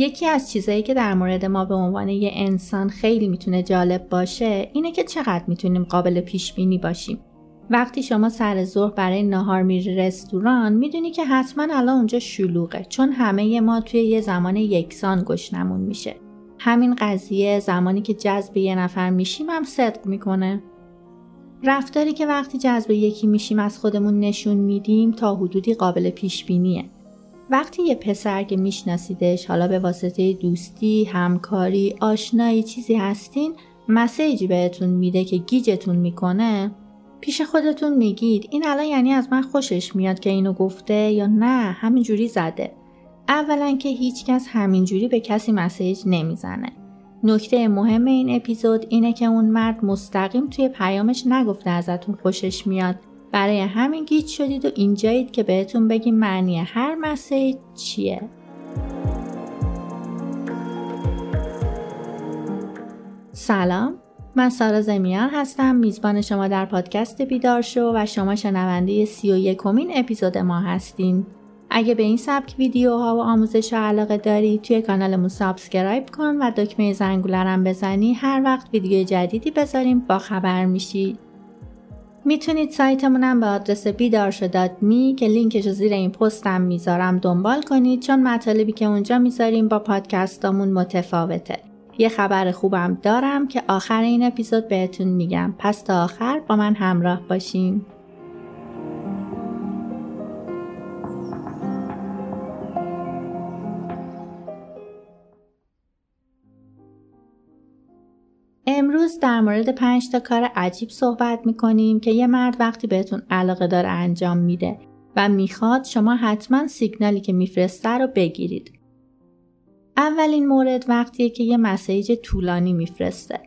یکی از چیزایی که در مورد ما به عنوان یه انسان خیلی می‌تونه جالب باشه اینه که چقدر می‌تونیم قابل پیش بینی باشیم. وقتی شما سر ظهر برای نهار میری رستوران می‌دونی که حتما الان اونجا شلوغه چون همه ما توی یه زمان یکسان گشنمون میشه. همین قضیه زمانی که جذب یه نفر میشیم هم صدق می‌کنه. رفتاری که وقتی جذب یکی میشیم از خودمون نشون میدیم تا حدودی قابل پیش بینیه. وقتی یه پسر که میشناسیدش حالا به واسطه دوستی، همکاری، آشنایی چیزی هستین مسیجی بهتون میده که گیجتون می‌کنه؟ پیش خودتون میگید این الان یعنی از من خوشش میاد که اینو گفته یا نه همینجوری زده. اولا که هیچکس همینجوری به کسی مسیج نمی‌زنه. نکته مهم این اپیزود اینه که اون مرد مستقیم توی پیامش نگفته ازتون خوشش میاد. برای همین گیج شدید و اینجایید که بهتون بگیم معنی هر message چیه. سلام من سارا زمیان هستم. میزبان شما در پادکست بیدار شو و شما شنونده سی و یکمین اپیزود ما هستین. اگه به این سبک ویدیوها و آموزش علاقه داری توی کانالمون subscribe کن و دکمه زنگولرم بزنی. هر وقت ویدیو جدیدی بذاریم با خبر میشید می‌تونید سایتمونم به آدرس بیدارشو.می که لینکش زیر این پستم می‌ذارم دنبال کنید چون مطالبی که اونجا می‌ذاریم با پادکستامون متفاوته. یه خبر خوبم دارم که آخر این اپیزود بهتون میگم پس تا آخر با من همراه باشین. امروز در مورد پنج تا کار عجیب صحبت می‌کنیم که یه مرد وقتی بهتون علاقه داره انجام میده و می‌خواد شما حتما سیگنالی که میفرسته رو بگیرید. اولین مورد وقتیه که یه مسیج طولانی میفرسته.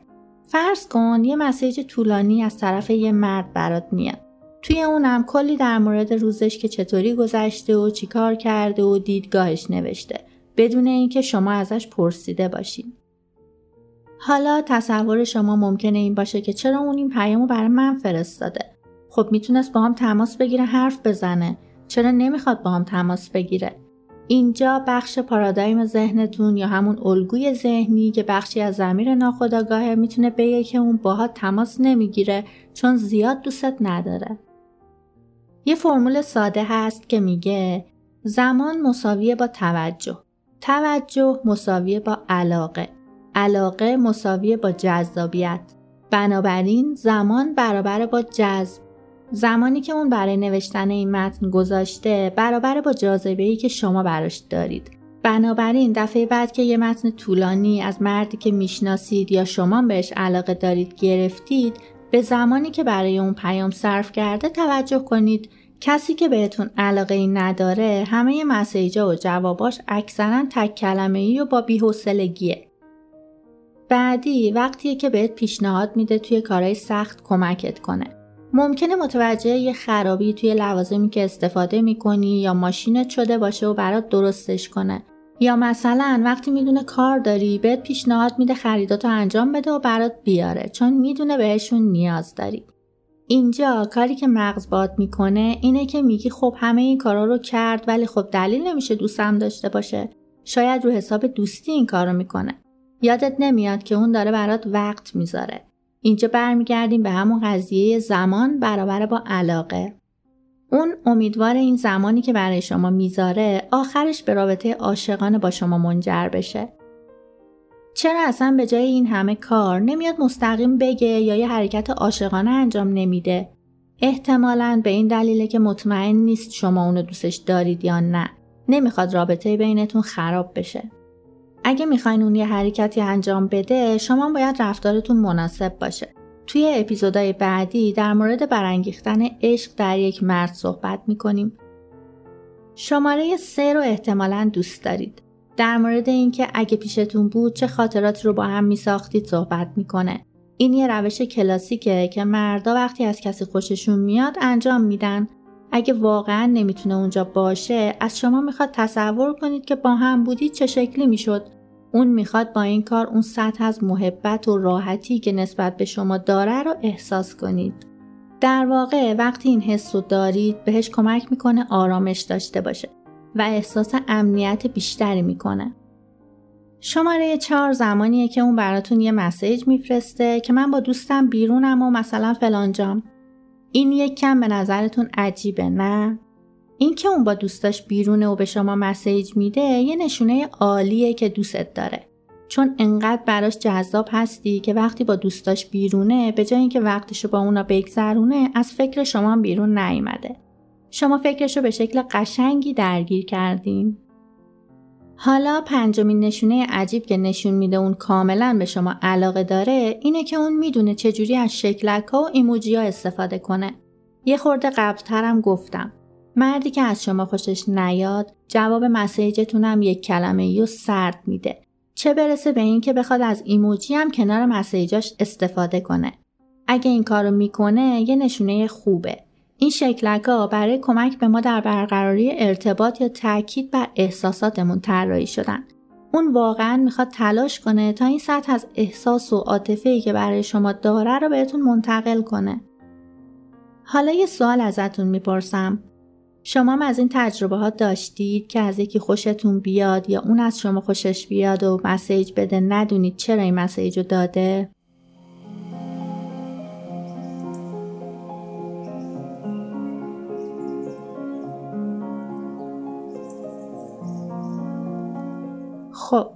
فرض کن یه مسیج طولانی از طرف یه مرد برات میاد. توی اونم کلی در مورد روزش که چطوری گذشته و چیکار کرده و دیدگاهش نوشته بدون اینکه شما ازش پرسیده باشین. حالا تصور شما ممکنه این باشه که چرا اون این پیامو برای من فرستاده خب می‌تونست با هم تماس بگیره حرف بزنه چرا نمی‌خواد با هم تماس بگیره اینجا بخش پارادایم ذهنتون یا همون الگوی ذهنی که بخشی از زمیر ناخداگاهه می‌تونه بگه که اون باها تماس نمی‌گیره چون زیاد دوستت نداره. یه فرمول ساده هست که میگه زمان مساویه با توجه. توجه مساویه با علاقه. علاقه مساویه با جذابیت. بنابراین زمان برابر با جذب. زمانی که اون برای نوشتن این متن گذاشته برابر با جاذبه که شما براش دارید. بنابراین دفعه بعد که یه متن طولانی از مردی که می‌شناسید یا شما بهش علاقه دارید گرفتید به زمانی که برای اون پیام صرف کرده توجه کنید. کسی که بهتون علاقه ای نداره همه مسیجا و جواباش اکثرا تک کلمه ای و با بیحسلگیه بعدی وقتیه که بهت پیشنهاد میده توی کارهای سخت کمکت کنه. ممکنه متوجه یه خرابی توی لوازمی که استفاده می‌کنی یا ماشینت شده باشه و برات درستش کنه. یا مثلا وقتی می‌دونه کار داری بهت پیشنهاد میده خریداتو انجام بده و برات بیاره چون می‌دونه بهشون نیاز داری. اینجا کاری که مغز باد می‌کنه اینه که میگی خب همه این کارا رو کرد ولی خب دلیل نمیشه دوستم داشته باشه. شاید رو حساب دوستی این کارو می‌کنه. یادت نمیاد که اون داره برات وقت می‌ذاره. اینجا برمیگردیم به همون قضیه زمان برابر با علاقه. اون امیدوار این زمانی که برای شما می‌ذاره آخرش به رابطه عاشقانه با شما منجر بشه. چرا اصلا به جای این همه کار نمیاد مستقیم بگه یا یه حرکت عاشقانه انجام نمیده؟ احتمالا به این دلیله که مطمئن نیست شما اونو دوستش دارید یا نه. نمی‌خواد رابطه بینتون خراب بشه. اگه می‌خواین اون یه حرکتی انجام بده شما باید رفتارتون مناسب باشه. توی اپیزودهای بعدی در مورد برانگیختن عشق در یک مرد صحبت می‌کنیم. شماره سه رو احتمالا دوست دارید. در مورد اینکه اگه پیشتون بود چه خاطراتی رو با هم میساختید صحبت می‌کنه. این یه روش کلاسیکه که مردا وقتی از کسی خوششون میاد انجام میدن. اگه واقعا نمی‌تونه اونجا باشه از شما می‌خواد تصور کنید که با هم بودید چه شکلی می‌شد اون می‌خواد با این کار اون سطح از محبت و راحتی که نسبت به شما داره رو احساس کنید. در واقع وقتی این حس رو دارید بهش کمک می‌کنه آرامش داشته باشه و احساس امنیت بیشتری می‌کنه. شماره چهار زمانیه که اون براتون یه مسیج میفرسته که من با دوستم بیرونم و مثلا فلانجام این یک کم به نظرتون عجیبه نه؟ این که اون با دوستاش بیرونه و به شما مسیج میده یه نشونه عالیه که دوستت داره. چون انقدر براش جذاب هستی که وقتی با دوستاش بیرونه به جای اینکه وقتشو با اونا بگذرونه از فکر شما بیرون نیومده. شما فکرشو به شکل قشنگی درگیر کردین. حالا پنجمین نشونه عجیب که نشون میده اون کاملا به شما علاقه داره اینه که اون می‌دونه چجوری از شکلک ها و ایموجی ها استفاده کنه. یه خورده قبلترم گفتم. مردی که از شما خوشش نیاد جواب مسیجتونم یک کلمه یو سرد میده. چه برسه به این که بخواد از ایموجی هم کنار مسیجاش استفاده کنه. اگه این کارو می‌کنه یه نشونه خوبه. این شکلک ها برای کمک به ما در برقراری ارتباط یا تاکید بر احساساتمون طراحی شدن. اون واقعا می‌خواد تلاش کنه تا این سطح از احساس و عاطفه که برای شما داره رو بهتون منتقل کنه. حالا یه سوال ازتون می‌پرسم. شما هم از این تجربه ها داشتید که از یکی خوشتون بیاد یا اون از شما خوشش بیاد و مسیج بده ندونید چرا این مسیج رو داده؟ خب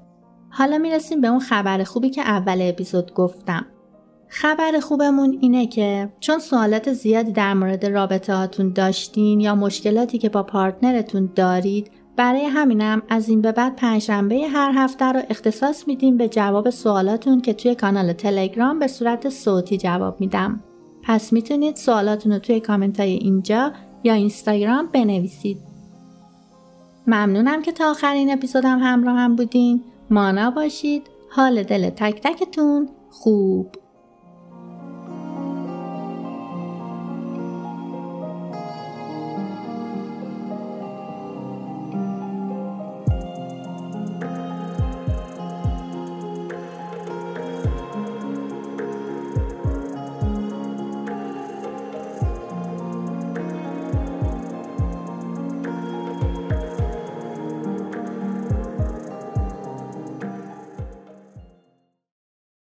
حالا می‌رسیم به اون خبر خوبی که اول اپیزود گفتم خبر خوبمون اینه که چون سوالات زیادی در مورد رابطه هاتون داشتین یا مشکلاتی که با پارتنرتون دارید برای همینم از این به بعد پنجشنبه هر هفته رو اختصاص میدیم به جواب سوالاتون که توی کانال تلگرام به صورت صوتی جواب میدم. پس می‌تونید سوالاتون رو توی کامنت های اینجا یا اینستاگرام بنویسید. ممنونم که تا آخرین اپیزودم همراه هم بودین. مانا باشید. حال دل تک تکتون خوب.